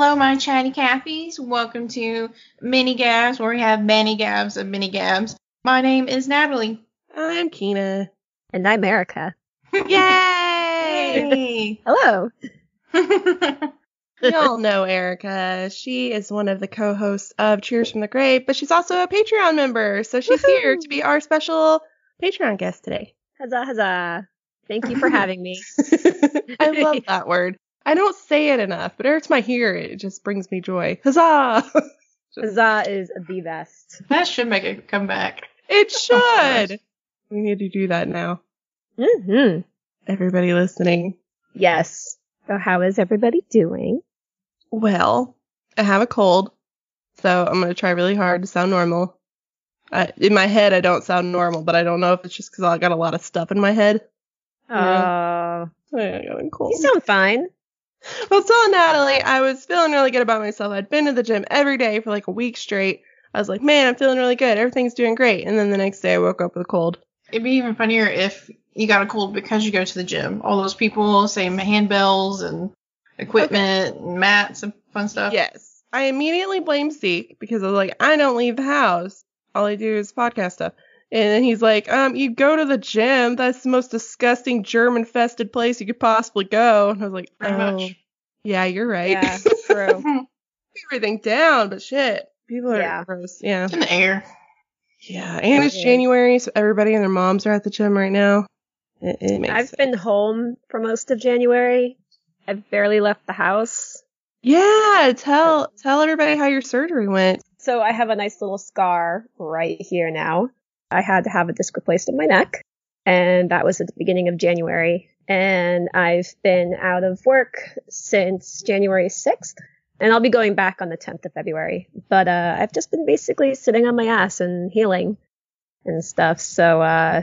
Hello, my chatty Cathy's. Welcome to Mini Gabs, where we have many gabs of mini gabs. My name is Natalie. I'm Kina. And I'm Erica. Yay! Hello. you all know Erica. She is one of the co-hosts of Cheers from the Grave, but she's also a Patreon member, so she's Woohoo! here to be our special Patreon guest today. Huzzah, huzzah. Thank you for having me. I love that word. I don't say it enough, but every time I hear it, it just brings me joy. Huzzah! Huzzah is the best. that should make a comeback. It should. We need to do that now. hmm Everybody listening. Yes. So how is everybody doing? Well, I have a cold, so I'm gonna try really hard to sound normal. I, in my head, I don't sound normal, but I don't know if it's just because I got a lot of stuff in my head. Oh, I got a cold. you sound fine. Was telling Natalie I was feeling really good about myself. I'd been to the gym every day for like a week straight. I was like, man, I'm feeling really good. Everything's doing great. And then the next day I woke up with a cold. It'd be even funnier if you got a cold because you go to the gym. All those people saying handbells and equipment and mats and fun stuff. Yes. I immediately blamed Zeke because I was like, I don't leave the house. All I do is podcast stuff. And then he's like, um, you go to the gym. That's the most disgusting germ infested place you could possibly go. And I was like, Pretty oh, much. yeah, you're right. Yeah, true. Everything down, but shit. People are Yeah. gross. Yeah. It's in the air. Yeah. And it's It is. January, so everybody and their moms are at the gym right now. It, it makes I've sense. been home for most of January. I've barely left the house. Yeah, tell tell everybody how your surgery went. So I have a nice little scar right here now. I had to have a disc replaced in my neck, and that was at the beginning of January. And I've been out of work since January 6th, and I'll be going back on the 10th of February. But uh, I've just been basically sitting on my ass and healing and stuff. So uh,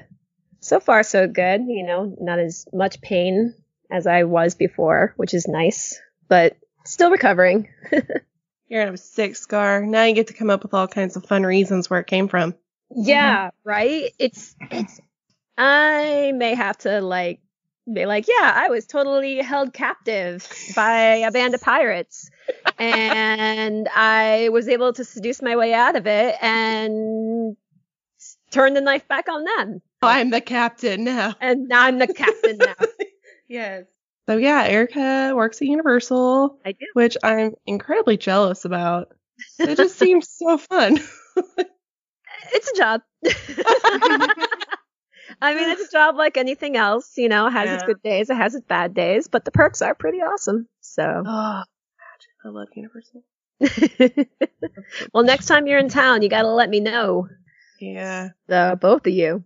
so far so good. You know, not as much pain as I was before, which is nice, but still recovering. You're have a sick scar. Now you get to come up with all kinds of fun reasons where it came from. Mm-hmm. Yeah, right? It's it's I may have to like be like, yeah, I was totally held captive by a band of pirates. and I was able to seduce my way out of it and turn the knife back on them. Oh, I'm the captain now. And now I'm the captain now. Yes. So yeah, Erica works at Universal, I do. which I'm incredibly jealous about. It just seems so fun. It's a job. I mean, it's a job like anything else, you know, it has its good days, it has its bad days, but the perks are pretty awesome. So Oh, imagine. I love Universal. well, next time you're in town, you gotta let me know. Yeah. The both of you.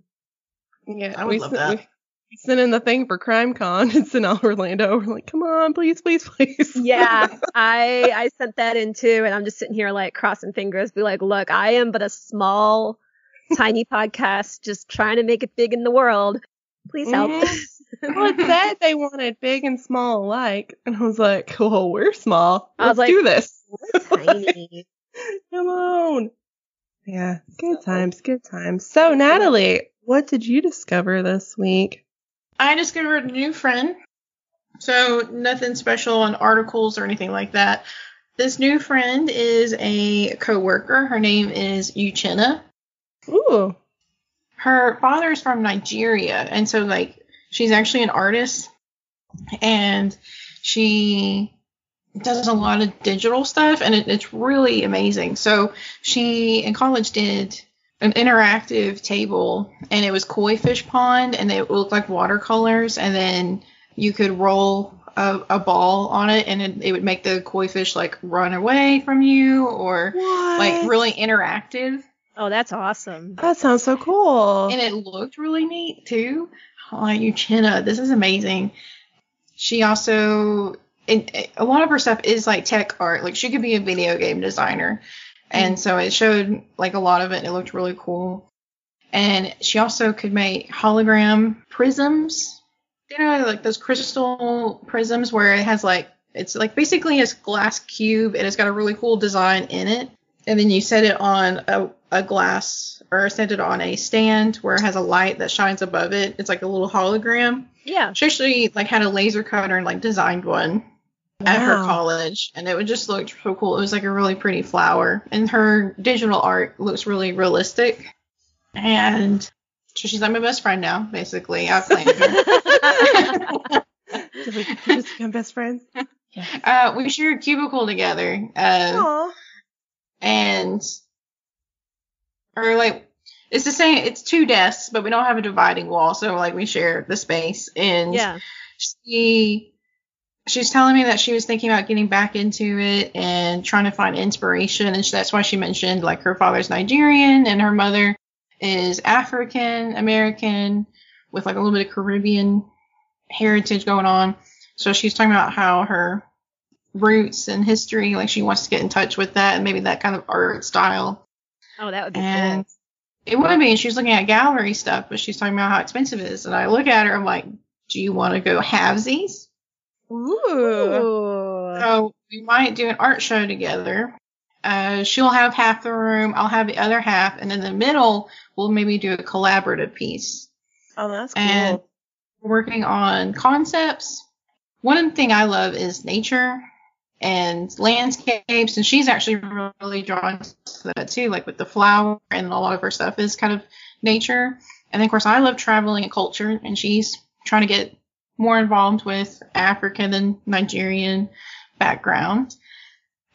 Yeah. I would we love sent- that. Sent in the thing for CrimeCon. It's in Orlando. We're like, come on, please, please, please. Yeah, I I sent that in too, and I'm just sitting here like crossing fingers, be like, look, I am but a small, tiny podcast, just trying to make it big in the world. Please help. Mhm. well, it said they wanted big and small alike, and I was like, "Well, we're small. I was Let's like, do this. We're tiny. Come on." Yeah, good times, good times. So, Natalie, what did you discover this week? I discovered a new friend. So nothing special on articles or anything like that. This new friend is a coworker. Her name is Uchenna. Ooh, Her father is from Nigeria, and so like she's actually an artist, and she does a lot of digital stuff, and it, it's really amazing. So she in college did an interactive table, and it was koi fish pond, and they looked like watercolors, and then you could roll a, a ball on it, and it, it would make the koi fish like run away from you, or what? like really interactive. Oh, that's awesome. That sounds so cool. and it looked really neat too. Oh, Uchenna, this is amazing. She also, and eh, a lot of her stuff is like tech art. Like she could be a video game designer, and mm-hmm. so it showed like a lot of it. It looked really cool. And she also could make hologram prisms. You know, like those crystal prisms where it has like it's like basically a glass cube and it's got a really cool design in it. And then you set it on a, a glass or set it on a stand where it has a light that shines above it. It's like a little hologram. Yeah. She actually like had a laser cutter and like designed one. At her college, and it would just looked so cool. It was like a really pretty flower, and her digital art looks really realistic. And so she's like my best friend now, basically. I've claimed her. Did we just become best friends? uh, we share a cubicle together, uh, Aw. and or like it's the same. It's two desks, but we don't have a dividing wall, so like we share the space. And yeah. she she's telling me that she was thinking about getting back into it and trying to find inspiration and that's why she mentioned like her father's Nigerian and her mother is African American with like a little bit of Caribbean heritage going on. So she's talking about how her roots and history like she wants to get in touch with that and maybe that kind of art style. Oh, that would be cool. And it would be and she's looking at gallery stuff but she's talking about how expensive it is and I look at her I'm like do you want to go halvesies? Ooh. Ooh. So we might do an art show together. Uh, she'll have half the room, I'll have the other half, and in the middle we'll maybe do a collaborative piece. Oh, that's cool. And we're working on concepts. One thing I love is nature and landscapes, and she's actually really drawn to that too, like with the flower and a lot of her stuff is kind of nature. And then of course I love traveling and culture, and she's trying to get more involved with African and Nigerian background.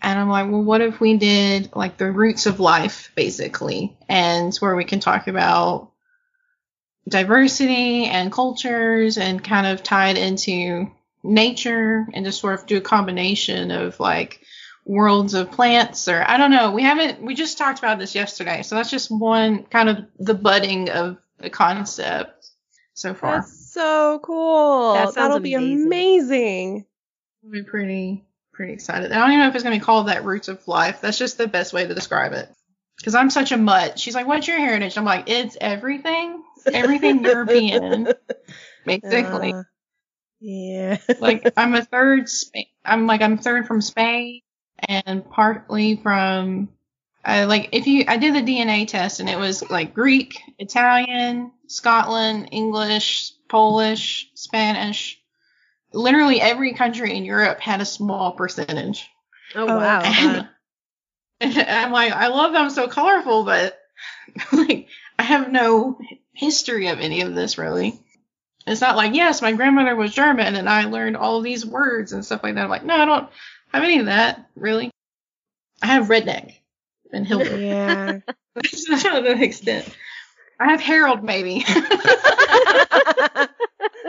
And I'm like, well, what if we did like the roots of life, basically, and where we can talk about diversity and cultures and kind of tie it into nature and just sort of do a combination of like worlds of plants or I don't know. We haven't, we just talked about this yesterday. So that's just one kind of the budding of the concept so far. That's so cool. That That'll be amazing. amazing. I'm pretty pretty excited. I don't even know if it's gonna be called that roots of life. That's just the best way to describe it. Because I'm such a mutt. She's like, "What's your heritage?" I'm like, "It's everything, everything European, basically." Uh, yeah. like I'm a third. Spa- I'm like I'm third from Spain and partly from. I like if you I did the DNA test and it was like Greek, Italian, Scotland, English, Polish, Spanish. Literally every country in Europe had a small percentage. Oh, wow. okay. And uh-huh. I'm like, I love them so colorful, but like I have no history of any of this really. It's not like, yes, my grandmother was German and I learned all these words and stuff like that. I'm like, no, I don't have any of that, really. I have redneck and Hilbert. yeah. To the extent. I have Harold, maybe.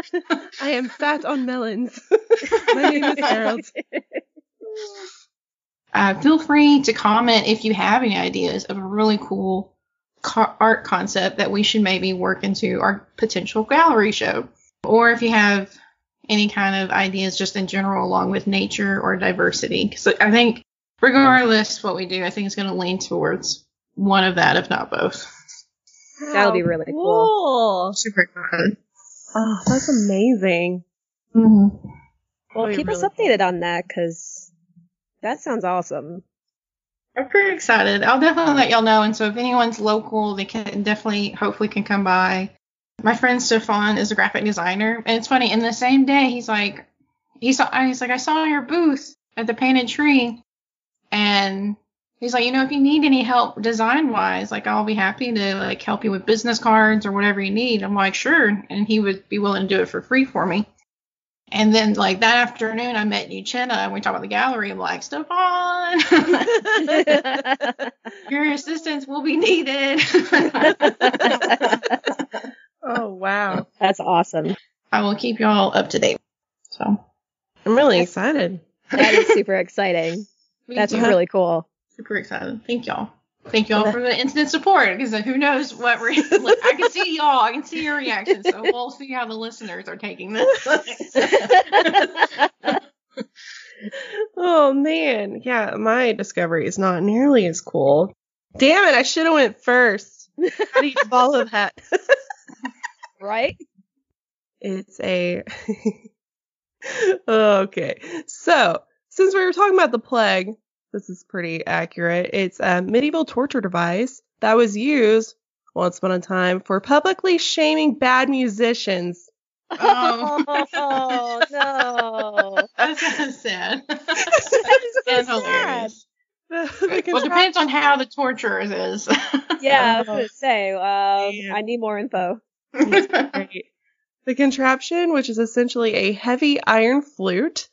I am fat on melons. My name is Harold. uh, feel free to comment if you have any ideas of a really cool co- art concept that we should maybe work into our potential gallery show. Or if you have any kind of ideas just in general along with nature or diversity. So I think regardless what we do, I think it's going to lean towards one of that, if not both. That'll be really cool. Super excited. Oh, that's amazing. Mm-hmm. Well, That'd be keep us really cool. updated on that because that sounds awesome. I'm pretty excited. I'll definitely let y'all know. And so if anyone's local, they can definitely, hopefully, can come by. My friend Stefan is a graphic designer, and it's funny. In the same day, he's like, he saw, he's like, I saw your booth at the Painted Tree, and he's like, you know, if you need any help design wise, like I'll be happy to like help you with business cards or whatever you need. I'm like, sure, and he would be willing to do it for free for me. And then like that afternoon, I met Uchenna and we talked about the gallery. I'm like, Stefan, your assistance will be needed. Oh, wow. That's awesome. I will keep y'all up to date. So I'm really excited. That is super exciting. Me That's too. really cool. super excited. Thank y'all. Thank y'all for the instant support because who knows what re- look, I can see y'all. I can see your reaction. So we'll see how the listeners are taking this. Oh man, yeah, my discovery is not nearly as cool. Damn it, I should have went first. How do you follow that? right? It's a okay. So since we were talking about the plague, this is pretty accurate. It's a medieval torture device that was used once upon a time for publicly shaming bad musicians. Oh. Oh, no. That's That's kind of sad. It's so and sad. hilarious. The, the Well, it depends on how the torture is. Yeah, I was gonna say. Um, Man. I need more info. The contraption, which is essentially a heavy iron flute,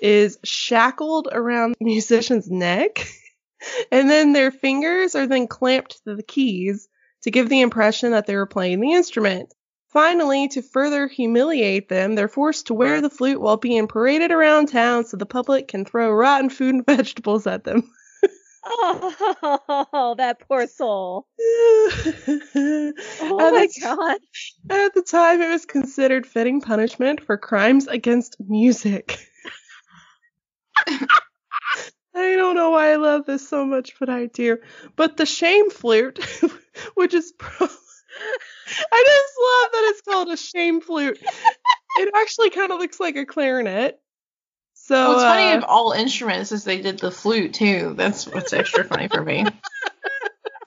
is shackled around the musician's neck, and then their fingers are then clamped to the keys to give the impression that they were playing the instrument. Finally, to further humiliate them, they're forced to wear the flute while being paraded around town so the public can throw rotten food and vegetables at them. Oh, that poor soul. oh Oh my god. At the time, it was considered fitting punishment for crimes against music. I don't know why I love this so much, but I do. But the shame flute, which is pro- I just love that it's called a shame flute. It actually kind of looks like a clarinet. So What's funny uh, of all instruments is they did the flute too. That's what's extra funny for me.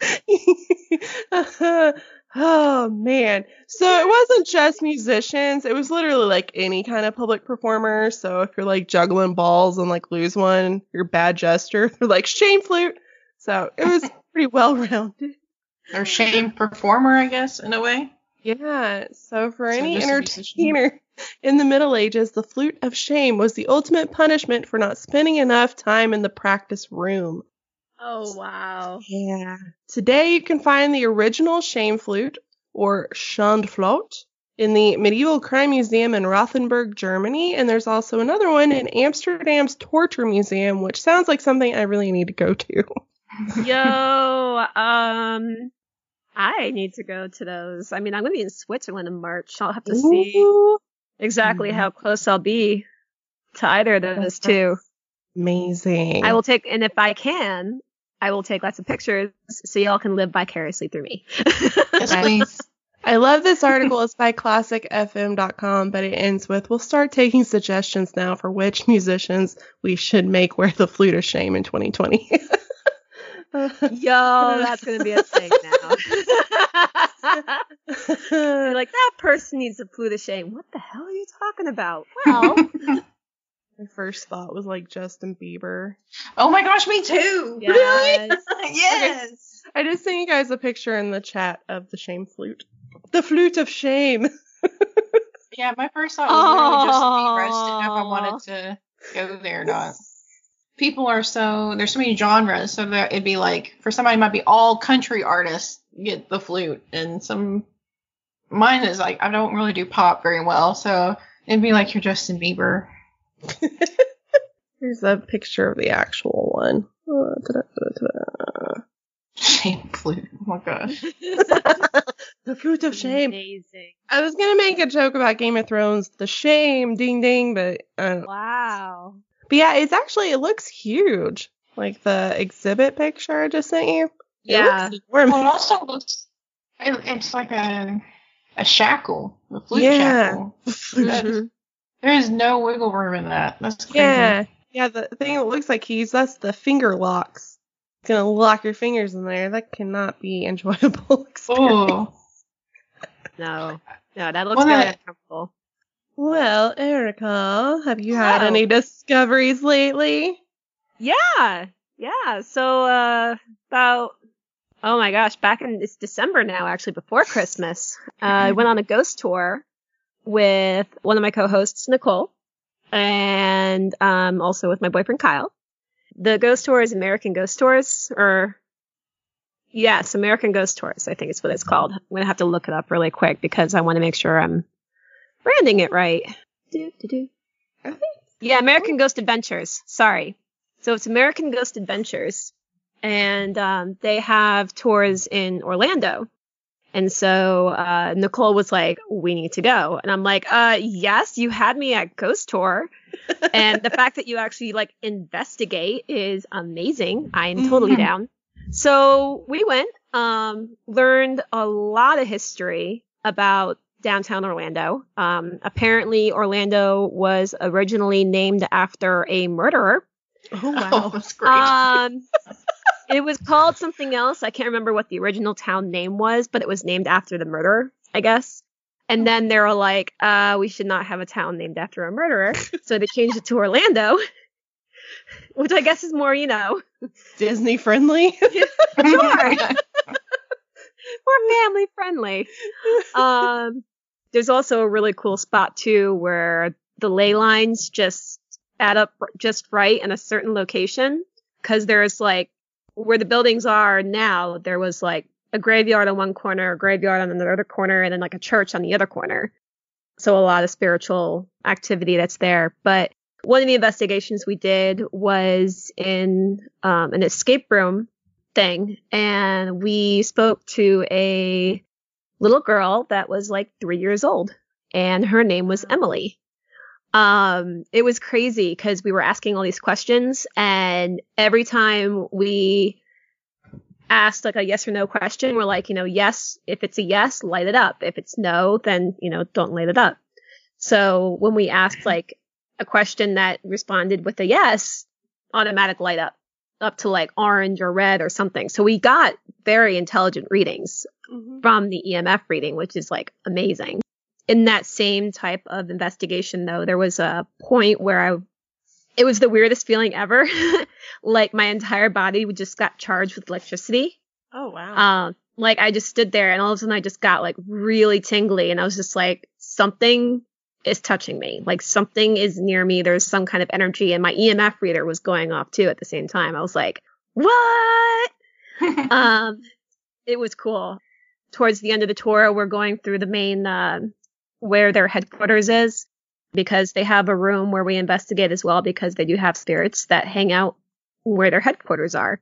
oh man. So it wasn't just musicians, it was literally like any kind of public performer. So if you're like juggling balls and like lose one, you're a bad jester. They're like shame flute. So it was pretty well rounded. Or shame performer, I guess, in a way. Yeah. So for So any just a musician. entertainer in the Middle Ages, the flute of shame was the ultimate punishment for not spending enough time in the practice room. Oh wow. Yeah. Today you can find the original shame flute or Schandflöte in the Medieval Crime Museum in Rothenburg, Germany, and there's also another one in Amsterdam's Torture Museum, which sounds like something I really need to go to. Yo, um, I need to go to those. I mean, I'm gonna be in Switzerland in March. I'll have to see Ooh, exactly how close I'll be to either of those two. amazing. I will take, and if I can, I will take lots of pictures so y'all can live vicariously through me. Yes, please. I love this article. It's by classicfm.com, but it ends with We'll start taking suggestions now for which musicians we should make wear the flute of shame in 2020. Yo, that's gonna be a thing now. You're like that person needs a flute of shame. What the hell are you talking about? Well, My first thought was like Justin Bieber. Oh my gosh, me too. yes. yes. I just sent you guys a picture in the chat of the shame flute. The flute of shame. Yeah, my first thought was really just to be roasted if I wanted to go there or not. People are so there's so many genres, so that it'd be like for somebody it might be all country artists get the flute, and some mine is like I don't really do pop very well, so it'd be like you're Justin Bieber. Here's a picture of the actual one. Uh, ta-da-ta-da-ta-da. Shame flute. Oh my gosh. the flute of shame. Amazing. I was gonna make a joke about Game of Thrones, the shame, ding ding, but I don't Wow. But yeah, it's actually it looks huge. Like the exhibit picture I just sent you. It Yeah. looks. Well, it also looks it, it's like a a shackle, a flute Yeah. shackle. There is no wiggle room in that. That's crazy. yeah. Yeah, the thing that looks like keys, that's the finger locks. It's gonna lock your fingers in there. That cannot be enjoyable experience. Oh. No. No, that looks Well, very that- uncomfortable. Well, Erica, have you had Oh. any discoveries lately? Yeah. Yeah. So uh about oh my gosh, back in it's December now, actually before Christmas. Uh, I went on a ghost tour with one of my co-hosts, Nicole, and um also with my boyfriend Kyle. The ghost tour is American Ghost Tours, or yes, American Ghost Tours, I think it's what it's called. I'm gonna have to look it up really quick because I want to make sure I'm branding it right. Do, do, do. Yeah, American Ghost Adventures. Sorry. So it's American Ghost Adventures, and um, they have tours in Orlando. And so uh, Nicole was like, "We need to go," and I'm like, "Uh, yes, you had me at Ghost Tour, and the fact that you actually like investigate is amazing. I'm totally Mhm. down." So we went, um, learned a lot of history about downtown Orlando. Um, apparently, Orlando was originally named after a murderer. Oh Oh, that's great. Um, it was called something else. I can't remember what the original town name was, but it was named after the murderer, I guess. And then they were like, uh, we should not have a town named after a murderer. So they changed it to Orlando, which I guess is more, you know, Disney friendly. sure. We're family friendly. Um, there's also a really cool spot too where the ley lines just add up just right in a certain location. Cause there's like where the buildings are now, there was like a graveyard on one corner, a graveyard on another corner, and then like a church on the other corner. So a lot of spiritual activity that's there. But one of the investigations we did was in um, an escape room thing, and we spoke to a little girl that was like three years old, and her name was Emily. Um, it was crazy because we were asking all these questions, and every time we asked like a yes or no question, we're like, you know, yes, if it's a yes, light it up. If it's no, then, you know, don't light it up. So when we asked like a question that responded with a yes, automatic light up up to like orange or red or something. So we got very intelligent readings Mhm. from the EMF reading, which is like amazing. In that same type of investigation though, there was a point where I it was the weirdest feeling ever. like my entire body just got charged with electricity. Oh wow. Um, like I just stood there and all of a sudden I just got like really tingly and I was just like, something is touching me. Like something is near me. There's some kind of energy and my EMF reader was going off too at the same time. I was like, what? um, it was cool. Towards the end of the tour, we're going through the main, uh, where their headquarters is because they have a room where we investigate as well because they do have spirits that hang out where their headquarters are.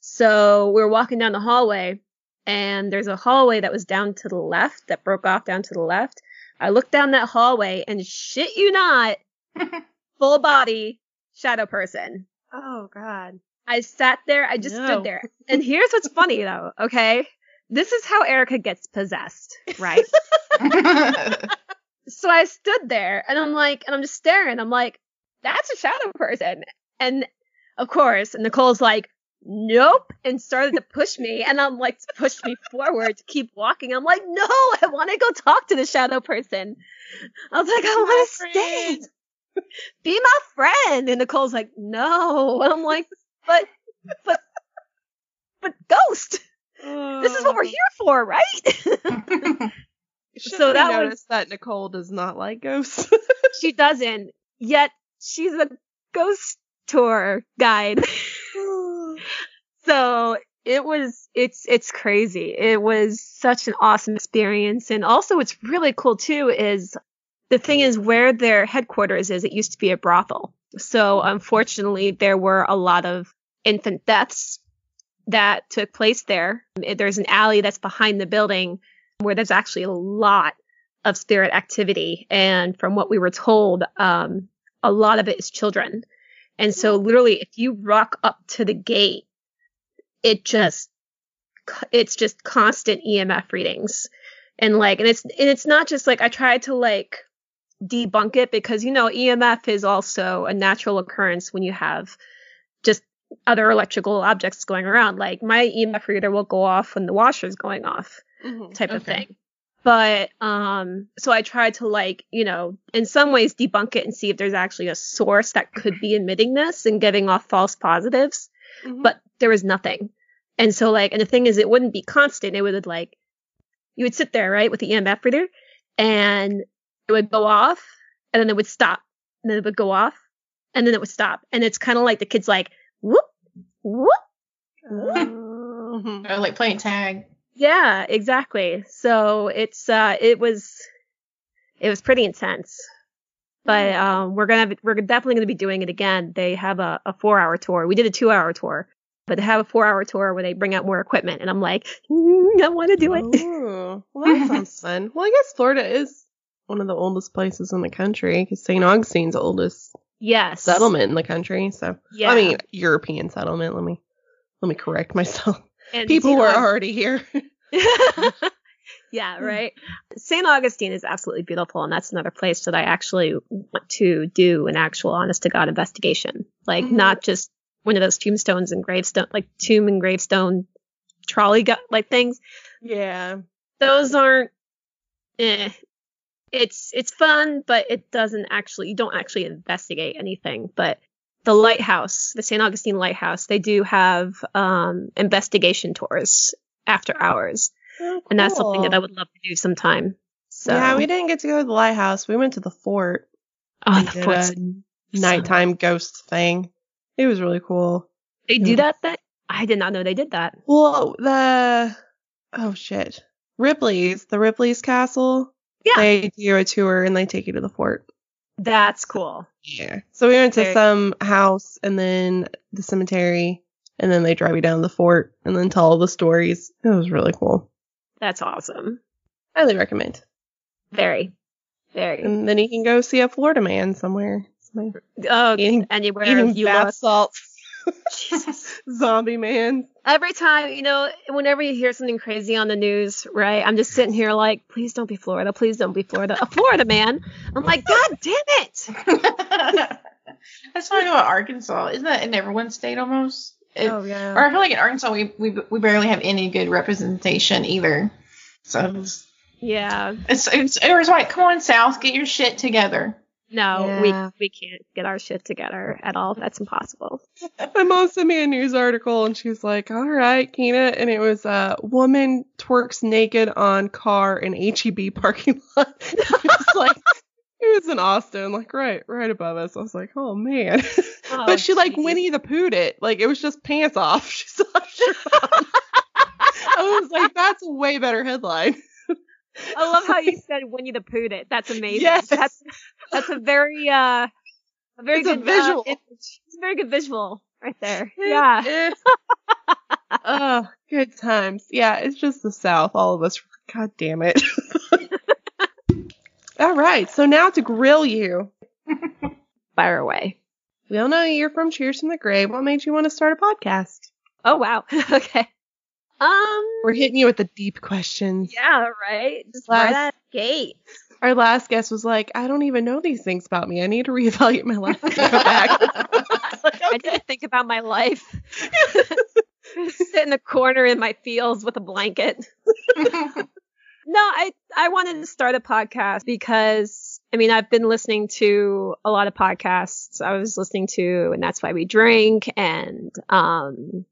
So we're walking down the hallway and there's a hallway that was down to the left that broke off down to the left. I looked down that hallway and shit you not, full body shadow person. oh god. I sat there, I just No. stood there. And here's what's funny though, okay? This is how Erica gets possessed, right? so I stood there and I'm like, and I'm just staring. I'm like, that's a shadow person. And of course, Nicole's like, nope, and started to push me. And I'm like, pushed me forward to keep walking. I'm like, no, I want to go talk to the shadow person. I was like, I want to stay. Be my friend. And Nicole's like, no. And I'm like, but, but, but ghost. This is what we're here for, right? So that was- that Nicole does not like ghosts. she doesn't. Yet she's a ghost tour guide. so it was it's it's crazy. It was such an awesome experience. And also what's really cool too is the thing is where their headquarters is, it used to be a brothel. So unfortunately there were a lot of infant deaths that took place there. There's an alley that's behind the building where there's actually a lot of spirit activity. And from what we were told, um, a lot of it is children. And so literally if you rock up to the gate, it just, it's just constant EMF readings. And like, and it's, and it's not just like, I tried to like debunk it because, you know, EMF is also a natural occurrence when you have just other electrical objects going around. Like my EMF reader will go off when the washer is going off Mhm. type of thing. But um so I tried to like, you know, in some ways debunk it and see if there's actually a source that could be emitting this and giving off false positives, Mhm. but there was nothing. And so like and the thing is it wouldn't be constant. It would like you would sit there, right, with the EMF reader and it would go off and then it would stop. And then it would go off and then it would stop. And it's kind of like the kids like whoop whoop Mhm. Oh, like playing tag. Yeah, exactly. So it's uh it was it was pretty intense. But um we're gonna we're definitely gonna be doing it again. They have a, a four hour tour. We did a two hour tour, but they have a four hour tour where they bring out more equipment and I'm like, mm, I wanna do it. Oh, well, that sounds fun. Well, I guess Florida is one of the oldest places in the country because St. Augustine's oldest yes. settlement in the country. So, Yeah. I mean, European settlement. Let me let me correct myself. And People were already here. yeah, right. St. Augustine is absolutely beautiful, and that's another place that I actually want to do an actual honest to God investigation. Like, Mhm. not just one of those tombstones and gravestone, like tomb and gravestone trolley gu- like things. yeah. Those aren't, eh. it's it's fun, but it doesn't actually you don't actually investigate anything. But the lighthouse, the St. Augustine Lighthouse, they do have um, investigation tours after hours, Oh, and that's something that I would love to do sometime. So Yeah, we didn't get to go to the lighthouse. We went to the fort. oh, and the forts. nighttime ghost thing. It was really cool. They do that. That I did not know they did that. Well, the oh shit, Ripley's the Ripley's Castle. Yeah. they do a tour and they take you to the fort. That's cool. Yeah. So we went to Very- some house and then the cemetery, and then they drive you down to the fort and then tell all the stories. It was really cool. That's awesome. Highly recommend. Very, very. And then you can go see a Florida man somewhere. Somewhere Oh, eating- anywhere eating you bath look. salts. Jesus. Zombie man. Every time, you know, whenever you hear something crazy on the news, right? I'm just sitting here like, please don't be Florida. Please don't be Florida. A Florida man. I'm like, God damn it. That's why I know Arkansas. Isn't that in everyone's state almost? It- oh yeah. Or I feel like in Arkansas we, we we barely have any good representation either. So Yeah. it's, it's it was like, come on South, get your shit together. No, Yeah. we we can't get our shit together at all. That's impossible. My mom sent me a news article and she's like, all right, Keena. And it was uh, woman twerks naked on car in HEB parking lot. it was like, it was in Austin, like right, right above us. I was like, oh man. Oh, but she like. Winnie the Poohed it. Like it was just pants off. She still had shit on. I was like, that's a way better headline. I love how you said Winnie the Pooh it. That's amazing. Yes. That's that's a very uh a very It's a good visual. Uh, image. It's a very good visual right there. Yeah. Eh. oh, good times. Yeah, it's just the South. All of us. God damn it. all right. So now to grill you. Fire away. We all know you're from Cheers from the Grave. What made you want to start a podcast? Oh wow. okay. Um We're hitting you with the deep questions. yeah, right. Just Last- right out gate. Our last guest was like, I don't even know these things about me. I need to reevaluate my life. I like, I okay. didn't think about my life. Sit in the corner in my fields with a blanket. No, I I wanted to start a podcast because I mean I've been listening to a lot of podcasts. I was listening to and that's why we drink and um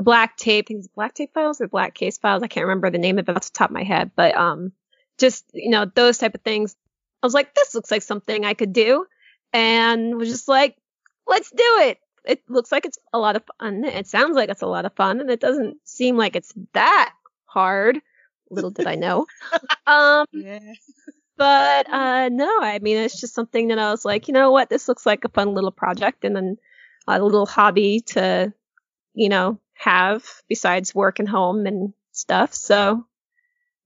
the black tape, think black tape files or black case files. I can't remember the name of it off the top of my head, but um just you know those type of things. I was like, this looks like something I could do, and was just like, let's do it. It looks like it's a lot of fun. It sounds like it's a lot of fun, and it doesn't seem like it's that hard. Little did I know. um, Yeah. but uh, no, I mean it's just something that I was like, you know what, this looks like a fun little project, and then a little hobby to, you know, have besides work and home and stuff. So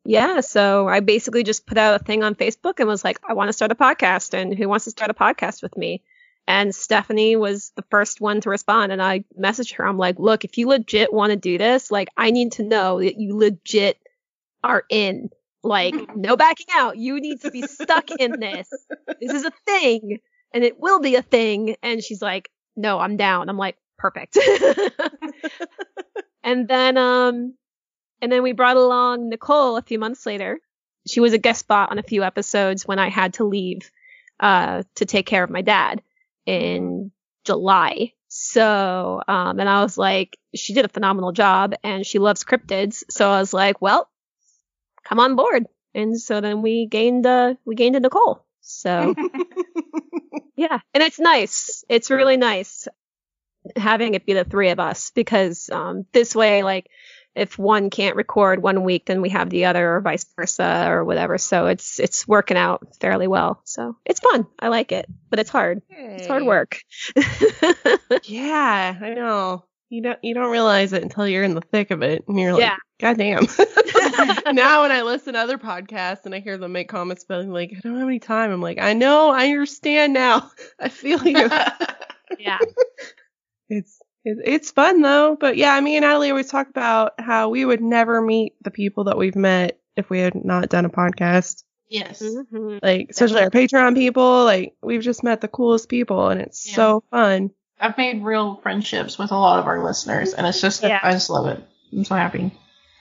yeah, so I basically just put out a thing on Facebook and was like, I want to start a podcast, and who wants to start a podcast with me? And Stephanie was the first one to respond, and I messaged her. I'm like, look, if you legit want to do this, like, I need to know that you legit are in. Like, no backing out. You need to be stuck in this. This is a thing, and it will be a thing. And she's like, no, I'm down. I'm like, perfect. and then, um, and then we brought along Nicole a few months later. She was a guest spot on a few episodes when I had to leave, uh, to take care of my dad in July. So, um, and I was like, she did a phenomenal job and she loves cryptids. So I was like, well, come on board. And so then we gained, uh, we gained a Nicole. So yeah. And it's nice. It's really nice having it be the three of us because, um, this way, like, if one can't record one week, then we have the other or vice versa or whatever. So it's, it's working out fairly well. So it's fun. I like it, but it's hard. It's hard work. Yeah, I know. You don't you don't realize it until you're in the thick of it, and you're like, Yeah. God damn. now when I listen to other podcasts and I hear them make comments about like, I don't have any time, I'm like, I know, I understand now. I feel you. yeah. It's it's fun though. But yeah, me and Natalie always talk about how we would never meet the people that we've met if we had not done a podcast. yes. Mhm. Like especially our Patreon people, like we've just met the coolest people and it's Yeah. so fun. I've made real friendships with a lot of our listeners, and it's just Yeah. I just love it. I'm so happy.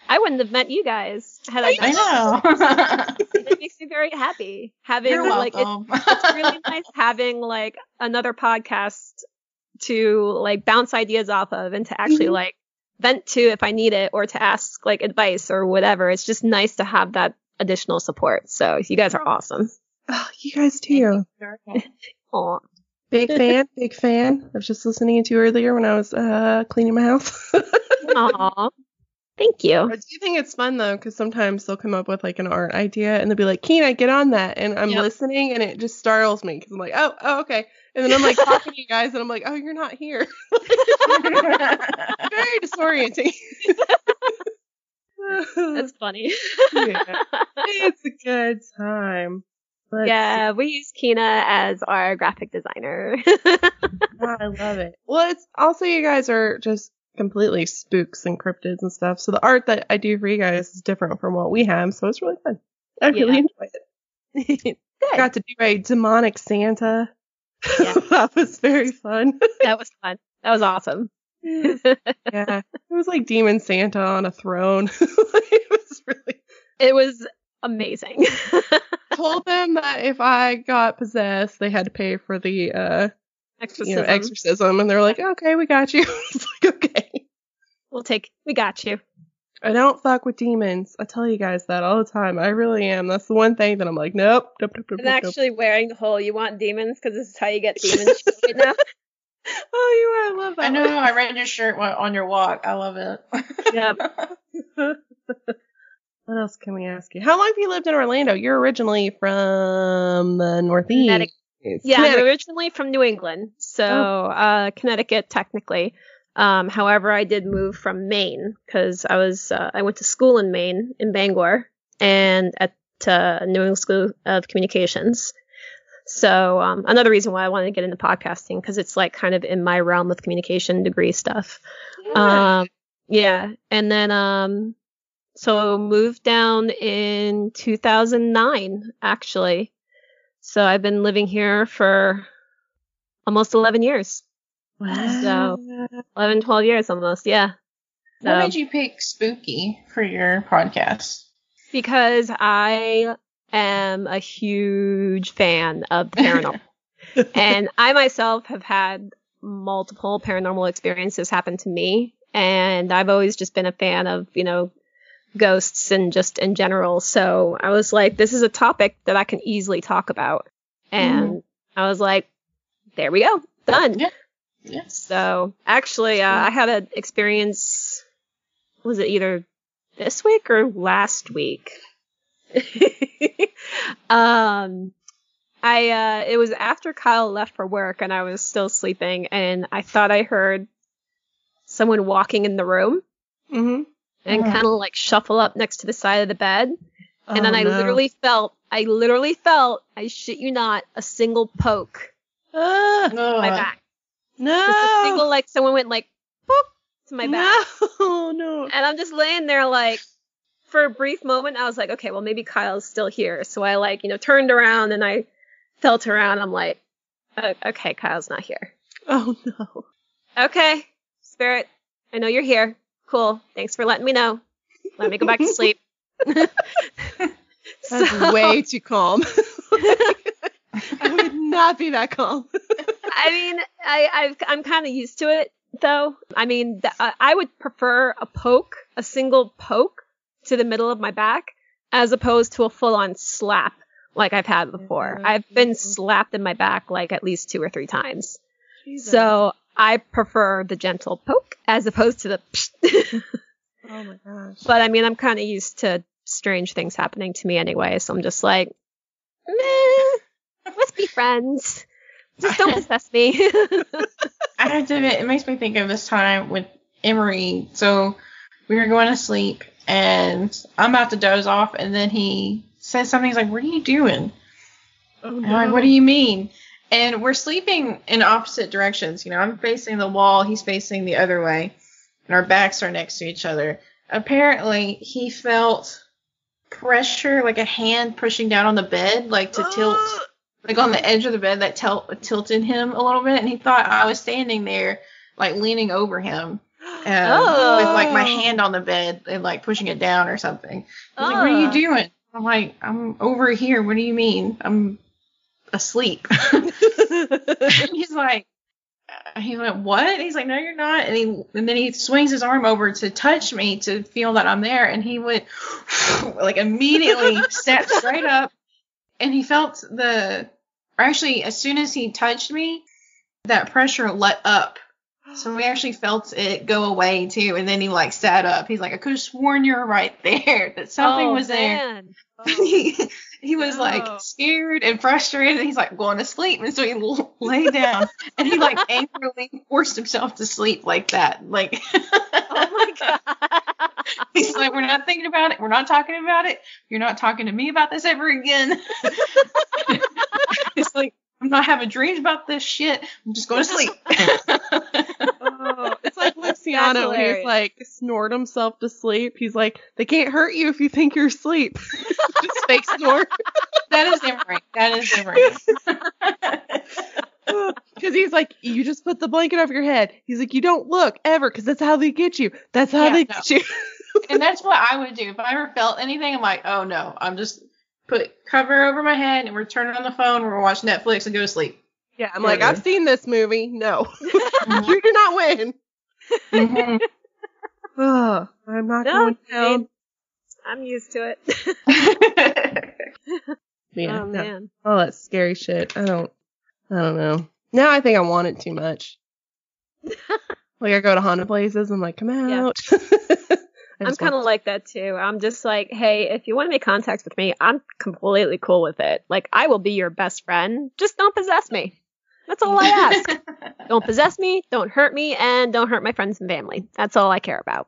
I wouldn't have met you guys had I. I know. it makes me very happy having You're like it, it's really nice having like another podcast to like bounce ideas off of and to actually Mhm. like vent to if I need it or to ask like advice or whatever. It's just nice to have that additional support. So you guys are awesome. Oh, you guys too. Aw. Big fan, big fan. I was just listening to you earlier when I was uh cleaning my house. Aw. Thank you. I do think it's fun though, because sometimes they'll come up with like an art idea and they'll be like, "Keena, get on that," and I'm Yep. listening and it just startles me because I'm like, "Oh, oh, okay," and then I'm like talking to you guys and I'm like, "Oh, you're not here." Very disorienting. That's funny. yeah, it's a good time. Let's yeah, we use Kina as our graphic designer. see. I love it. Well, it's also you guys are just completely spooks and cryptids and stuff. So the art that I do for you guys is different from what we have. So it's really fun. I really Yeah. enjoyed it. Good. got to do a demonic Santa. Yeah. that was very fun. that was fun. That was awesome. yeah, it was like Demon Santa on a throne. it was really. It was amazing. Told them that if I got possessed, they had to pay for the uh, Exorcism. you know, exorcism, and they're like, "Okay, we got you." it's like, okay. we'll take. We got you. I don't fuck with demons. I tell you guys that all the time. I really am. That's the one thing that I'm like, nope, nope, nope, nope, And nope, nope. actually wearing the whole "you want demons" because this is how you get demons shit right now. Oh, you are. I love that. I know. I read your shirt on your walk. I love it. Yep. what else can we ask you? How long have you lived in Orlando? You're originally from the Northeast. Connecticut. Yeah, Connecticut. I'm originally from New England, so uh, Connecticut technically. Um, however, I did move from Maine because I was uh, I went to school in Maine in Bangor and at uh, New England School of Communications. So um, another reason why I wanted to get into podcasting because it's like kind of in my realm of communication degree stuff. Um, yeah, and then um, so moved down in 2009 actually. So I've been living here for almost 11 years, Wow. 11, 12 years almost. Yeah, What So- made you pick spooky for your podcast? because I am a huge fan of paranormal, and I myself have had multiple paranormal experiences happen to me, and I've always just been a fan of you know ghosts and just in general. So I was like, this is a topic that I can easily talk about, mm-hmm. and I was like, there we go, done. Yeah. Yes. So actually, uh, I had an experience. Was it either this week or last week? um, I uh, it was after Kyle left for work and I was still sleeping, and I thought I heard someone walking in the room Mm-hmm. and Mhm. kind of like shuffle up next to the side of the bed, and then Oh, I literally felt, I literally felt, I shit you not, a single poke Ah, to my back. No. Just a single like someone went like boop to my back. No, no. And I'm just laying there like for a brief moment I was like, okay, well maybe Kyle's still here. So I like, you know, turned around and I felt around. I'm like, "O- okay, Kyle's not here. Oh no. Okay, spirit, I know you're here. Cool. Thanks for letting me know. Let me go back to sleep. That's So- way too calm. I would not be that calm. I mean, I, I've, I'm kind of used to it, though. I mean, th- I I would prefer a poke, a single poke to the middle of my back, as opposed to a full-on slap like I've had before. Mhm. I've been slapped in my back like at least two or three times. So I prefer the gentle poke as opposed to the. Oh my gosh. but I mean, I'm kind of used to strange things happening to me anyway, so I'm just like, meh, let's be friends. Just don't possess me. I have to admit, it makes me think of this time with Emery. So we were going to sleep, and I'm about to doze off, and then he says something. He's like, "What are you doing?" Oh, And I'm like, "What do you mean?" And we're sleeping in opposite directions. You know, I'm facing the wall, he's facing the other way, and our backs are next to each other. Apparently, he felt pressure, like a hand pushing down on the bed, like to tilt like on the edge of the bed that tel- tilted him a little bit, and he thought I was standing there, like leaning over him. um, with like my Oh. hand on the bed and like pushing it down or something. He's like, "What are you Ah. doing?" I'm like, "I'm over here. What do you mean? I'm asleep." he's like, he went, "What?" He's like, "No, you're not." And he and then he swings his arm over to touch me to feel that I'm there, and he went like immediately sat straight up, and he felt the. Or Actually, as soon as he touched me, that pressure let up. So we actually felt it go away too, and then he like sat up. He's like, I could have sworn you were right there, that something Oh, was there. man. he, he was like oh. scared and frustrated, and he's like going to sleep, and so he l- lay down, and he like angrily forced himself to sleep like that. Like, Oh my god. he's like, we're not thinking about it, we're not talking about it. You're not talking to me about this ever again. it's like I'm not having dreams about this shit. I'm just going to sleep. Oh, it's like Luciano when he's like snort himself to sleep. He's like, they can't hurt you if you think you're asleep. Just fake snort. that is different. That is different. Because he's like, you just put the blanket over your head. He's like, you don't look ever, because that's how they get you. That's how Yeah, they no. get you. And that's what I would do if I ever felt anything. I'm like, oh no, I'm just put cover over my head and we're turning on the phone. We're watch Netflix and go to sleep. Yeah, I'm like, I've seen this movie. No, you do not win. Mhm. Ugh, I'm not No, going I down. mean, I'm used to it. Yeah, oh no. man. all that scary shit. I don't, I don't know. Now I think I want it too much. like I go to haunted places. And I'm like, come out. I I'm kind of like that too. I'm just like, hey, if you want to make contact with me, I'm completely cool with it. Like, I will be your best friend. Just don't possess me. That's all I ask. don't possess me, don't hurt me, and don't hurt my friends and family. That's all I care about.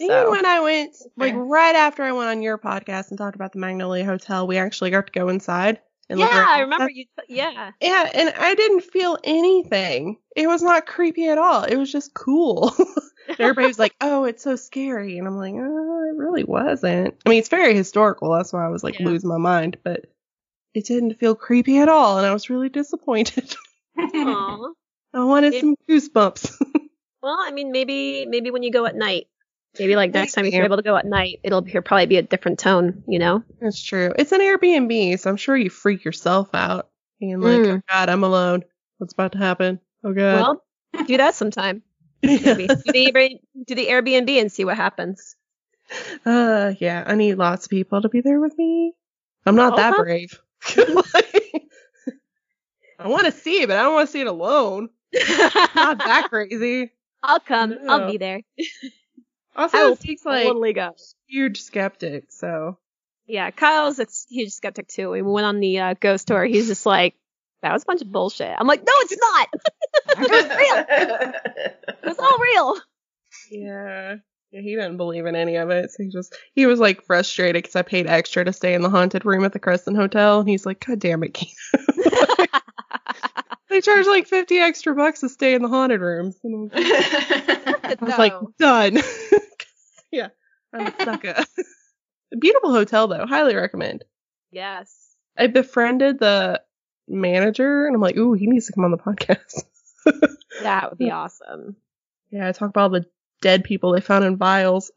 Even when I went, like right after I went on your podcast and talked about the Magnolia Hotel, we actually got to go inside and Yeah, look I remember stuff. you. Yeah. Yeah, and I didn't feel anything. It was not creepy at all. It was just cool. Everybody was like, "Oh, it's so scary," and I'm like, "Oh, it really wasn't." I mean, it's very historical. That's why I was like Yeah. losing my mind, but it didn't feel creepy at all, and I was really disappointed. Aw. I wanted It- some goosebumps. Well, I mean, maybe maybe when you go at night, maybe like next time if you're able to go at night, it'll be, probably be a different tone. You know? That's true. It's an Airbnb, so I'm sure you freak yourself out, being like, Mm. "Oh God, I'm alone. What's about to happen? Oh God." Well, do that sometime. Maybe. do, the, Airbnb- do the Airbnb and see what happens. Uh, yeah, I need lots of people to be there with me. I'm not that brave. I want to see it, but I don't want to see it alone. Not that crazy. I'll come. I'll be there. Also, I will he's like totally go. huge skeptic, so Yeah, Kyle's a huge skeptic too. We went on the uh, ghost tour. He's just like, that was a bunch of bullshit. I'm like, no, it's not. It was real. It was all real. yeah. Yeah, he didn't believe in any of it. So he just he was like frustrated because I paid extra to stay in the haunted room at the Crescent Hotel, and he's like, God damn it, Keith. they charge like fifty extra bucks to stay in the haunted rooms. And I was like, I was like, done. yeah, I'm a sucker. Beautiful hotel though, highly recommend. yes. I befriended the manager, and I'm like, ooh, he needs to come on the podcast. That would be awesome. yeah, I talk about all the dead people they found in vials.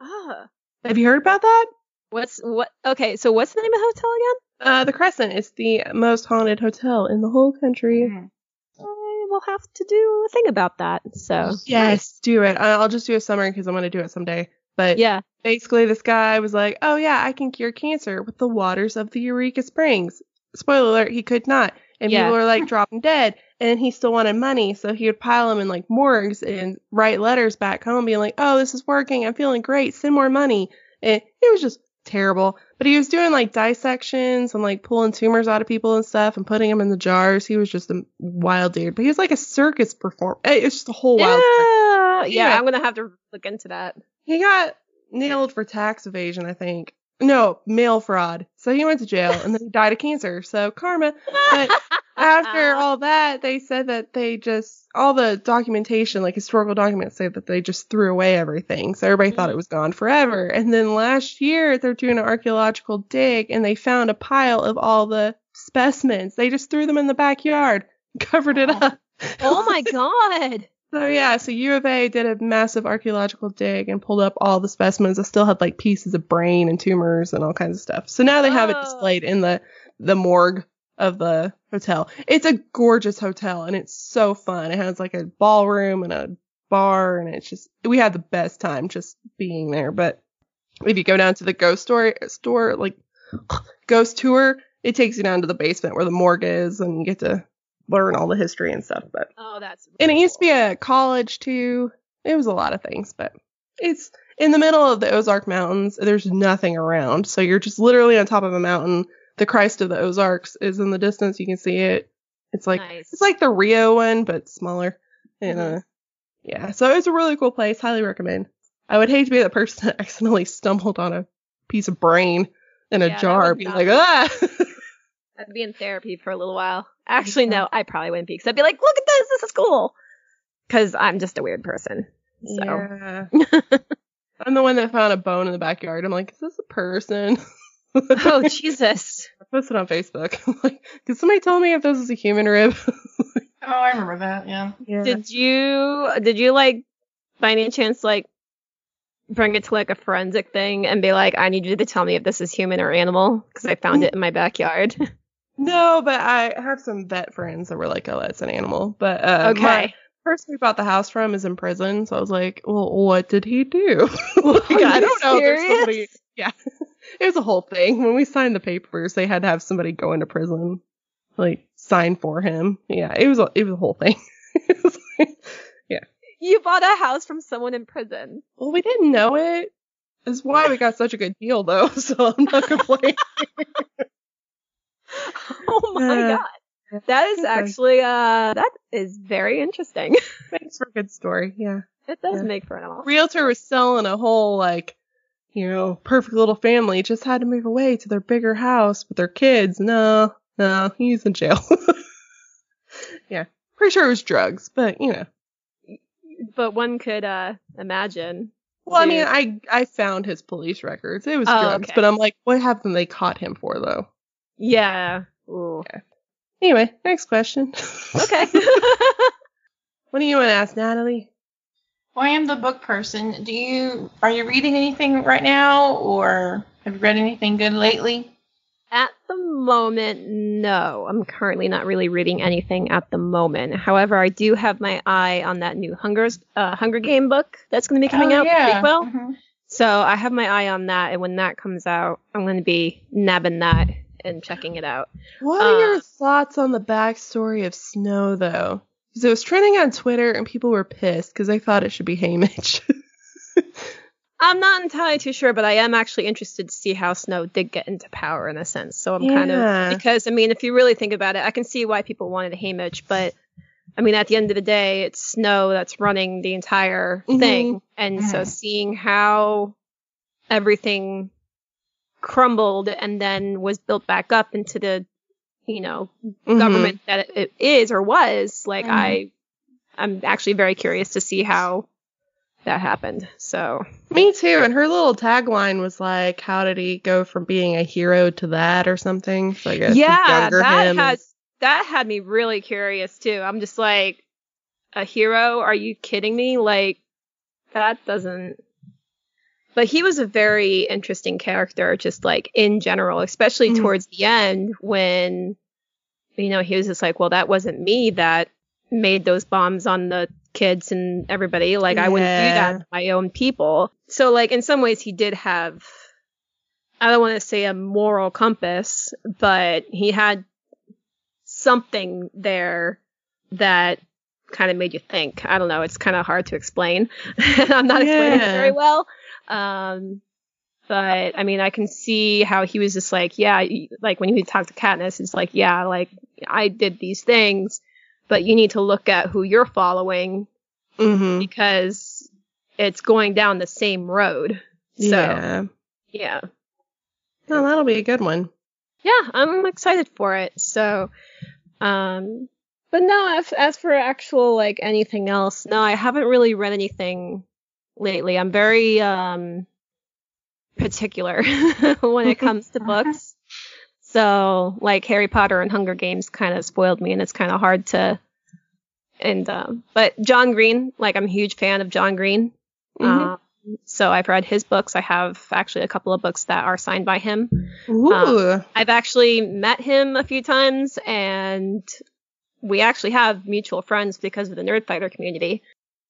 Ah. Have you heard about that? What's what? Okay, so what's the name of the hotel again? Uh, the Crescent is the most haunted hotel in the whole country. I will have to do a thing about that. So Yes, do it. I'll just do a summary because I'm gonna do it someday. But yeah, basically, this guy was like, "Oh yeah, I can cure cancer with the waters of the Eureka Springs." Spoiler alert: he could not, and Yeah. people were like dropping dead, and he still wanted money, so he would pile them in like morgues and write letters back home, being like, "Oh, this is working. I'm feeling great. Send more money." And it was just terrible. But he was doing like dissections and like pulling tumors out of people and stuff and putting them in the jars. He was just a wild dude. But he was like a circus performer. Eh, it's just a whole wild. yeah, yeah. Yeah. I'm gonna have to look into that. He got nailed for tax evasion, I think. No, mail fraud. So he went to jail and then he died of cancer. So karma. But after all that, they said that they just all the documentation, like historical documents, say that they just threw away everything. So everybody thought it was gone forever. And then last year, they're doing an archaeological dig and they found a pile of all the specimens. They just threw them in the backyard, covered it Oh. up. oh my god. So yeah, so U of A did a massive archaeological dig and pulled up all the specimens that still had like pieces of brain and tumors and all kinds of stuff. So now they have it Oh. displayed in the the morgue of the hotel. It's a gorgeous hotel and it's so fun. It has like a ballroom and a bar and it's just we had the best time just being there. But if you go down to the ghost store store like ghost tour, it takes you down to the basement where the morgue is and you get to learn all the history and stuff. But Oh, that's. and it used to be a college too. It was a lot of things, but it's in the middle of the Ozark Mountains. There's nothing around, so you're just literally on top of a mountain. The Christ of the Ozarks is in the distance. You can see it. It's like nice. it's like the Rio one, but smaller. And Mhm. uh, yeah, so it's a really cool place. Highly recommend. I would hate to be the person that accidentally stumbled on a piece of brain in a Yeah, jar, being like, ah. I'd be in therapy for a little while. Actually, no, I probably wouldn't be because I'd be like, look at this, this is cool. Because I'm just a weird person. So Yeah. I'm the one that found a bone in the backyard. I'm like, is this a person? oh Jesus. I posted on Facebook. I'm like, can somebody tell me if this is a human rib? Oh, I remember that. Yeah. yeah. Did you did you like by any chance like bring it to like a forensic thing and be like, I need you to tell me if this is human or animal because I found it in my backyard. No, but I have some vet friends that were like, oh, that's an animal. But uh, okay. my person we bought the house from is in prison, so I was like, well, what did he do? Like, I don't know. There's somebody. Yeah, it was a whole thing. When we signed the papers, they had to have somebody go into prison, like sign for him. Yeah, it was a, it was a whole thing. It was like- You bought a house from someone in prison. Well, we didn't know it. That's why we got such a good deal, though. So I'm not complaining. Oh my Yeah. god. That is actually uh that is very interesting. Makes for a good story. Yeah. It does Yeah. make for an animal. Realtor was selling a whole like, you know, perfect little family. Just had to move away to their bigger house with their kids. No, no, he's in jail. yeah, pretty sure it was drugs, but you know. But one could uh imagine. Well, I mean, I I found his police records. It was Oh, drugs, okay. but I'm like, what haven't they caught him for though? Yeah. Ooh. Anyway, next question. Okay. what do you want to ask, Natalie? Well, I am the book person. Do you are you reading anything right now, or have you read anything good lately? At the moment, no. I'm currently not really reading anything at the moment. However, I do have my eye on that new Hunger's uh, Hunger Game book that's going to be coming Oh, out. yeah. Prequel. Mhm. So I have my eye on that, and when that comes out, I'm going to be nabbing that and checking it out. What are Uh, your thoughts on the backstory of Snow, though? Because it was trending on Twitter and people were pissed because they thought it should be Haymitch. I'm not entirely too sure, but I am actually interested to see how Snow did get into power in a sense. So I'm kind of because I mean, if you really think about it, I can see why people wanted Haymitch, but I mean, at the end of the day, it's Snow that's running the entire Mhm. thing, and so Mhm. seeing how everything crumbled and then was built back up into the, you know, Mhm. government that it, is or was, like Mhm. I, I'm actually very curious to see how that happened. So. Me too. And her little tagline was like, "How did he go from being a hero to that, or something?" So I guess yeah, that him has that had me really curious too. I'm just like, a hero? Are you kidding me? Like, that doesn't. But he was a very interesting character, just like in general, especially Mhm. towards the end when, you know, he was just like, well, that wasn't me that made those bombs on the kids and everybody. Like, I wouldn't do that to my own people. So, like, in some ways, he did have, I don't want to say a moral compass, but he had something there that kind of made you think. I don't know. It's kind of hard to explain. I'm not explaining it very well. Um, but I mean, I can see how he was just like, yeah, like when he talked to Katniss, it's like, yeah, like I did these things, but you need to look at who you're following Mhm. because it's going down the same road. So yeah. yeah. No, that'll be a good one. yeah, I'm excited for it. So, um, but no, as, as for actual like anything else, no, I haven't really read anything lately. I'm very um particular when it comes to books. So, like Harry Potter and Hunger Games kind of spoiled me, and it's kind of hard to And um, but John Green, like I'm a huge fan of John Green. Mhm. Um, so I've read his books. I have actually a couple of books that are signed by him. Ooh. I've actually met him a few times, and we actually have mutual friends because of the Nerd Fighter community.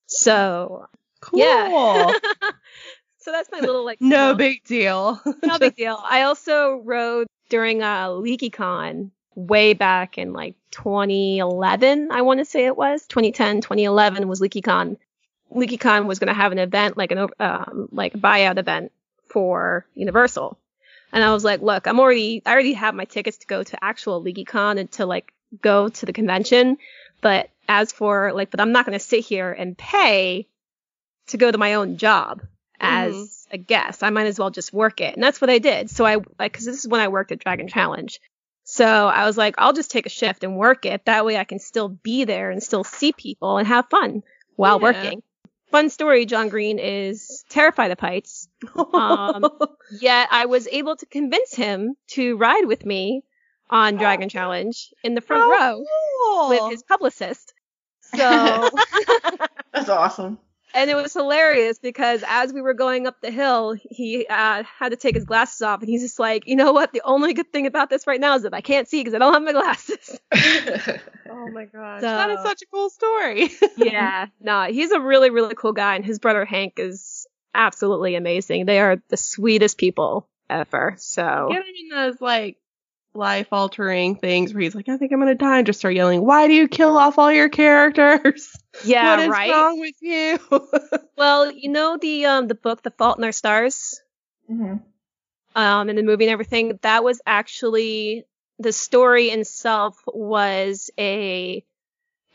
So cool. yeah. so that's my little like no big deal. no big deal. I also rode during uh, LeakyCon way back in like 2011, I want to say it was 2010, 2011 was LeakyCon. LeakyCon was going to have an event, like an um, like a buyout event for Universal, and I was like, look, I'm already, I already have my tickets to go to actual LeakyCon and to like go to the convention, but as for like, but I'm not going to sit here and pay to go to my own job as Mhm. a guest. I might as well just work it. And that's what I did. So I, like, cause this is when I worked at Dragon Challenge. So I was like, I'll just take a shift and work it. That way I can still be there and still see people and have fun while Yeah. working. Fun story, John Green is terrified of heights. Um, Yet I was able to convince him to ride with me on Dragon Challenge in the front Oh, row cool. with his publicist. So That's awesome. And it was hilarious because as we were going up the hill, he uh, had to take his glasses off, and he's just like, you know what? The only good thing about this right now is that I can't see because I don't have my glasses. Oh my gosh. So- that is such a cool story. yeah, no, he's a really, really cool guy, and his brother Hank is absolutely amazing. They are the sweetest people ever. So Get him in those like life altering things where he's like, I think I'm gonna die and just start yelling, Why do you kill off all your characters? yeah, what is right. wrong with you? Well, you know the um the book The Fault in Our Stars. hmm um, and the movie and everything, that was actually the story itself was a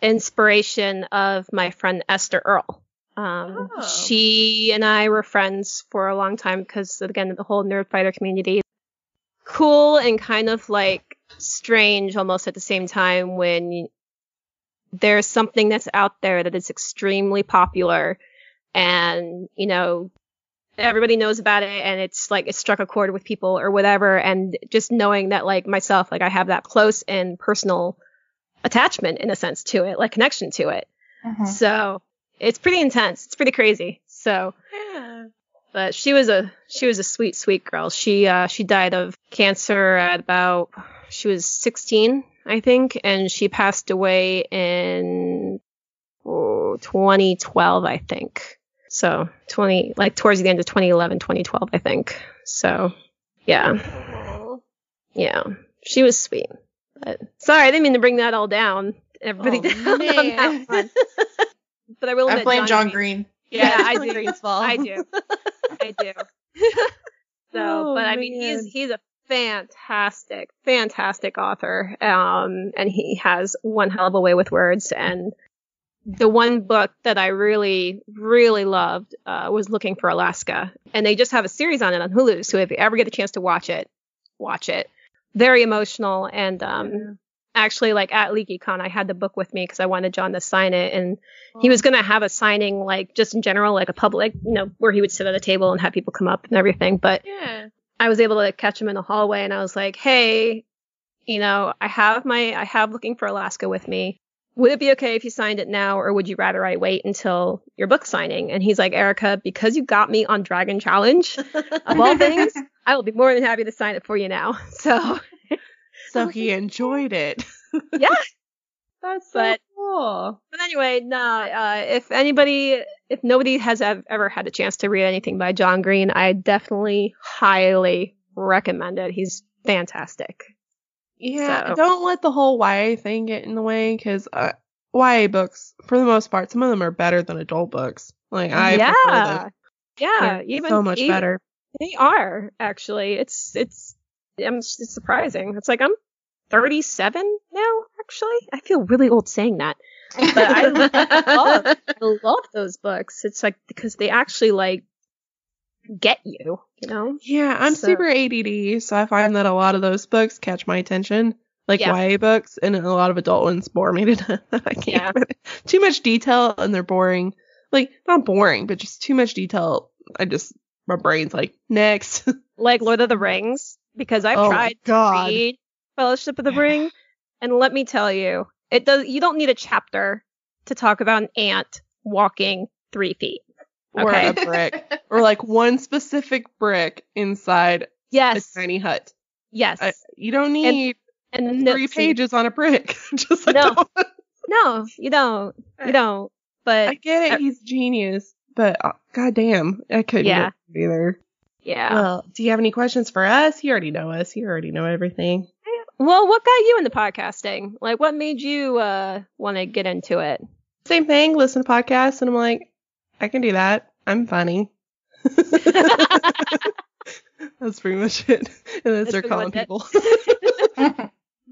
inspiration of my friend Esther Earl. Um, Oh. She and I were friends for a long time because, again, the whole nerd fighter community, cool and kind of like strange almost at the same time when there's something that's out there that is extremely popular and, you know, everybody knows about it and it's like it struck a chord with people or whatever and just knowing that like myself like i have that close and personal attachment in a sense to it like connection to it. Hmm so it's pretty intense. It's pretty crazy. So yeah. But she was a she was a sweet sweet girl. She uh she died of cancer at about she was 16 i think and she passed away in oh, 2012 i think. So 20 like towards the end of 2011 2012 i think. So yeah. Yeah. She was sweet but sorry i didn't mean to bring that all down. Everybody Oh, down on that one. but i will I blame John Green. Yeah, I do. Fault. I do. I do. so, Oh, but I mean, he's he's a fantastic, fantastic author. Um, and he has one hell of a way with words. And the one book that I really, really loved uh, was Looking for Alaska, and they just have a series on it on Hulu. So if you ever get a chance to watch it, watch it. Very emotional and um, actually like at LeakyCon, I had the book with me because I wanted John to sign it, and he oh. was gonna have a signing like just in general, like a public, you know, where he would sit at a table and have people come up and everything. But Yeah. I was able to catch him in the hallway, and I was like, hey, you know, I have my, I have Looking for Alaska with me. Would it be okay if you signed it now, or would you rather I wait until your book signing? And he's like, Erica, because you got me on Dragon Challenge, of all things, I will be more than happy to sign it for you now. So So he enjoyed it. yeah, That's so But- cool. But anyway, nah, uh, if anybody, if nobody has ev- ever had a chance to read anything by John Green, I definitely highly recommend it. He's fantastic. Yeah, So- don't let the whole YA thing get in the way because uh, YA books, for the most part, some of them are better than adult books. Like I prefer yeah. them. Yeah, even so much even- better. They are actually. It's it's I'm, it's surprising. It's like I'm 37 now. Actually, I feel really old saying that. But I love, I love those books. It's like because they actually like get you. You know. Yeah, I'm So- super ADD, so I find that a lot of those books catch my attention. Like Yeah. YA books, and a lot of adult ones bore me to death. I can't. Yeah. Too much detail, and they're boring. Like not boring, but just too much detail. I just my brain's like next. like Lord of the Rings because I've oh tried god. to read Fellowship of the Ring, and let me tell you, it does. You don't need a chapter to talk about an ant walking three feet. Or Okay. a brick. or like one specific brick inside Yes. a tiny hut. Yes. I, you don't need and no, three see, pages on a brick. Just like No. No, you don't. You don't. But I get it. He's genius, but uh, goddamn, I couldn't Yeah. either. yeah. Well, do you have any questions for us? You already know us. You already know everything. Well, what got you into podcasting? Like, what made you uh want to get into it? Same thing. Listen to podcasts, and I'm like, I can do that. I'm funny. That's pretty much it. And then That's start calling people.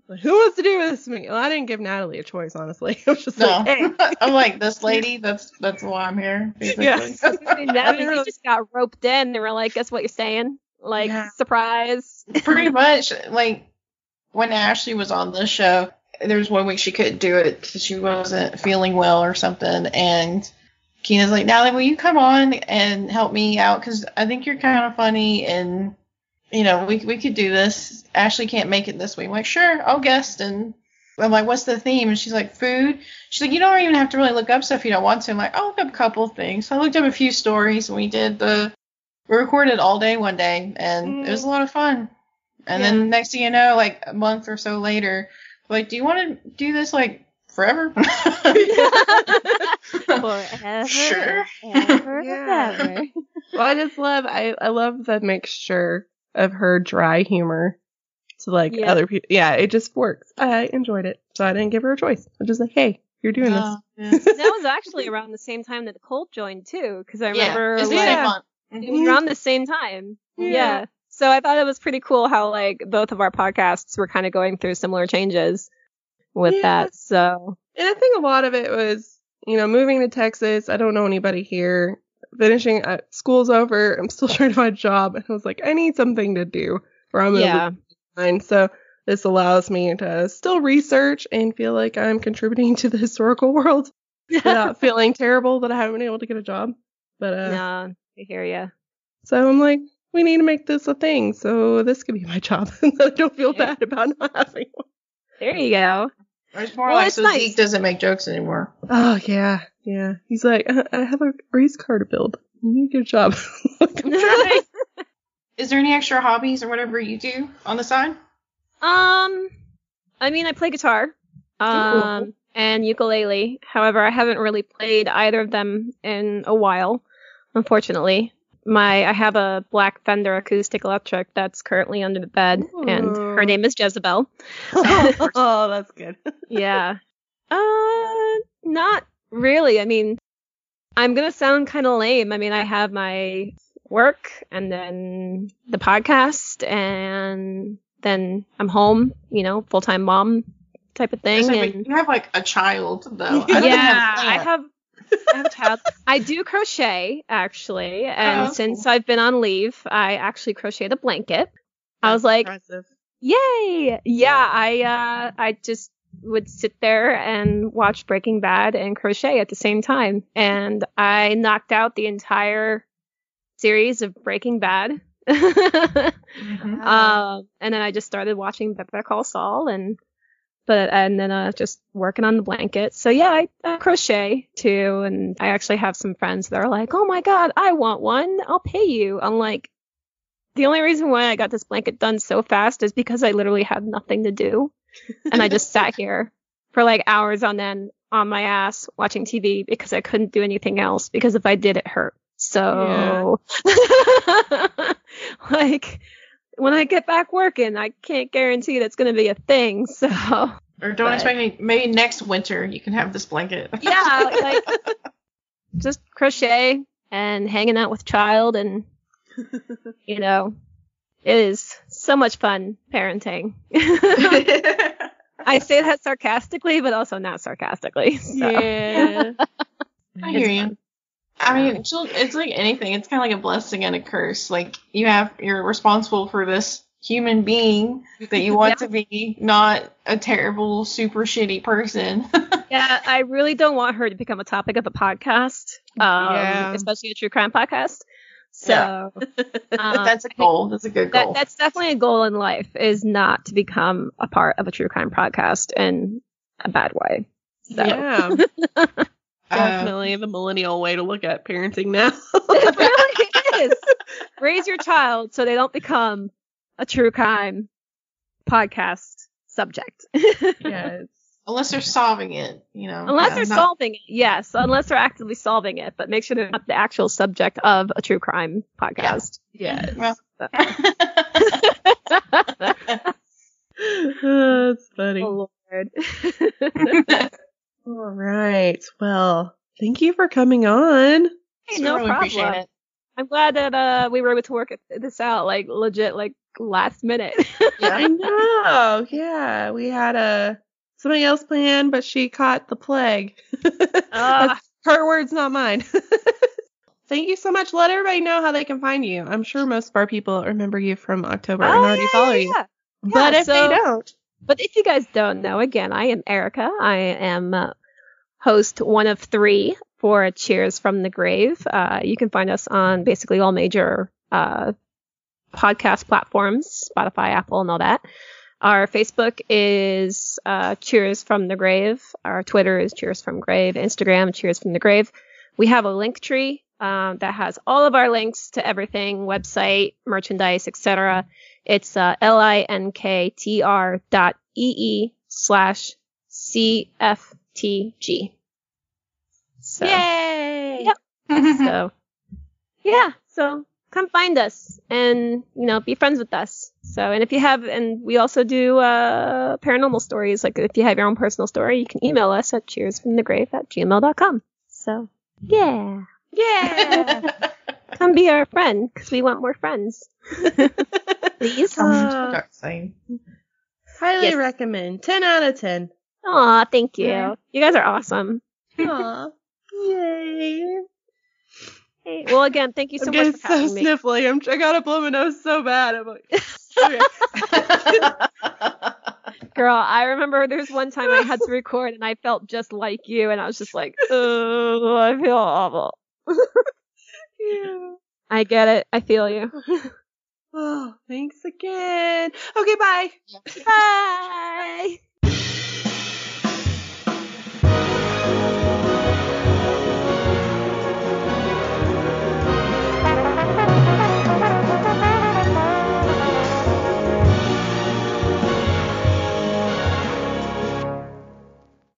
Like, Who wants to do this with me? Well, I didn't give Natalie a choice, honestly. I was just no, like, hey. I'm like this lady. That's that's why I'm here. Basically. Yeah. now really- just got roped in. They were like, "Guess what you're saying?" Like, Yeah. surprise. Pretty much, like when Ashley was on the show, there was one week she couldn't do it because she wasn't feeling well or something, and Keena's like, Natalie, will you come on and help me out? Because I think you're kind of funny, and you know, we we could do this. Ashley can't make it this week. I'm like, sure, I'll guest. And I'm like, what's the theme? And she's like, food. She's like, you don't even have to really look up stuff if you don't want to. I'm like, I'll look up a couple of things. So I looked up a few stories, and we did the we recorded all day one day, and it was mm. a lot of fun. And then next thing you know, like a month or so later, like, do you want to do this like forever? Forever. Sure. Ever, Yeah. ever. well, I just love, I, I love the mixture of her dry humor to like Yeah. other people. Yeah, it just works. I enjoyed it. So I didn't give her a choice. I'm just like, hey, you're doing Oh, yeah. this. That was actually around the same time that Colt joined too, because I remember it's the like, Yeah. it was around the same time. Mm-hmm. Yeah. Yeah. So I thought it was pretty cool how like both of our podcasts were kind of going through similar changes with Yeah. that. So And I think a lot of it was, you know, moving to Texas. I don't know anybody here. Finishing uh, school's over. I'm still trying to find a job, and I was like, I need something to do, or I'm gonna yeah. So this allows me to still research and feel like I'm contributing to the historical world without feeling terrible that I haven't been able to get a job. But uh, no, I hear you. so I'm like, we need to make this a thing. So this could be my job, and I don't feel Yeah. bad about not having one. There you go. It's more Well, like it's so nice. Zeke doesn't make jokes anymore. Oh yeah, yeah. He's like, I, I have a race car to build. You need to get a job. Like, I'm trying. Is there any extra hobbies or whatever you do on the side? Um, I mean, I play guitar, um, and ukulele. However, I haven't really played either of them in a while, unfortunately. My I have a black Fender acoustic electric that's currently under the bed, and her name is Jezebel. oh, that's good. yeah. Uh, not really. I mean, I'm gonna sound kind of lame. I mean, I have my work and then the podcast and then I'm home, you know, full time mom type of thing. It's like, And you have like a child though. I yeah, have a I have. I. I do crochet actually, and Oh, since I've been on leave, I actually crocheted a blanket. I was like, Impressive. Yay! Yeah, I uh I just would sit there and watch Breaking Bad and crochet at the same time. And I knocked out the entire series of Breaking Bad. Mhm. um and then I just started watching Better Call Saul and but and then uh just working on the blanket. So yeah, I, I crochet too and I actually have some friends that are like, "Oh my god, I want one. I'll pay you." I'm like the only reason why I got this blanket done so fast is because I literally had nothing to do. And I just sat here for like hours on end on my ass watching TV because I couldn't do anything else because if I did it hurt. So like when I get back working, I can't guarantee that's going to be a thing. So or don't but- expect me. Maybe next winter you can have this blanket. yeah, like just crochet and hanging out with child and you know, it is so much fun parenting. I say that sarcastically, but also not sarcastically. So. Yeah. I hear It's you. I mean, it's like anything. It's kind of like a blessing and a curse. Like you have, you're responsible for this human being that you want to be, not a terrible, super shitty person. Yeah, I really don't want her to become a topic of a podcast, um, Yeah. especially a true crime podcast. So um, that's a goal. That's a good that, goal. that's definitely a goal in life is not to become a part of a true crime podcast in a bad way. So. Yeah. Uh, Definitely the millennial way to look at parenting now. it really is. Raise your child so they don't become a true crime podcast subject. yes. unless they're solving it, you know. Unless Yeah, they're not- solving it, yes. Unless they're actively solving it, but make sure they're not the actual subject of a true crime podcast. Yes. Well. That's funny. oh Lord. All right. Well, thank you for coming on. Hey, no really problem. it. I'm glad that uh we were able to work this out like legit like last minute. yeah, I know. Yeah, we had a something else planned, but she caught the plague. That's her words, not mine. Thank you so much. Let everybody know how they can find you. I'm sure most of our people remember you from October and Oh, already yeah, follow yeah, you. yeah. But if so- they don't, But if you guys don't know, again, I am Erica. I am uh, host one of three for Cheers from the Grave. Uh, you can find us on basically all major uh, podcast platforms, Spotify, Apple, and all that. Our Facebook is uh, Cheers from the Grave. Our Twitter is Cheers from Grave. Instagram, Cheers from the Grave. We have a link tree um, that has all of our links to everything, website, merchandise, etc. It's uh, linktr dot ee slash cftg. So, yay! Yep. so yeah, so come find us and you know be friends with us. So and if you have and we also do uh paranormal stories. Like if you have your own personal story, you can email us at cheersfromthegrave at gmail.com. So yeah, Yeah. come be our friend because we want more friends. Please. Come to the Uh, dark side. Highly Yes. recommend. 10 out of 10. Aw, thank you. Yeah. You guys are awesome. Aw. Yay. Hey, well, again, thank you so I'm much for so having me. sniffly. I'm, I gotta blow my nose so bad. I'm like, okay. Girl, I remember there's one time I had to record and I felt just like you, and I was just like, oh, I feel awful. Yeah. I get it. I feel you. Oh, thanks again. Okay, bye. Bye.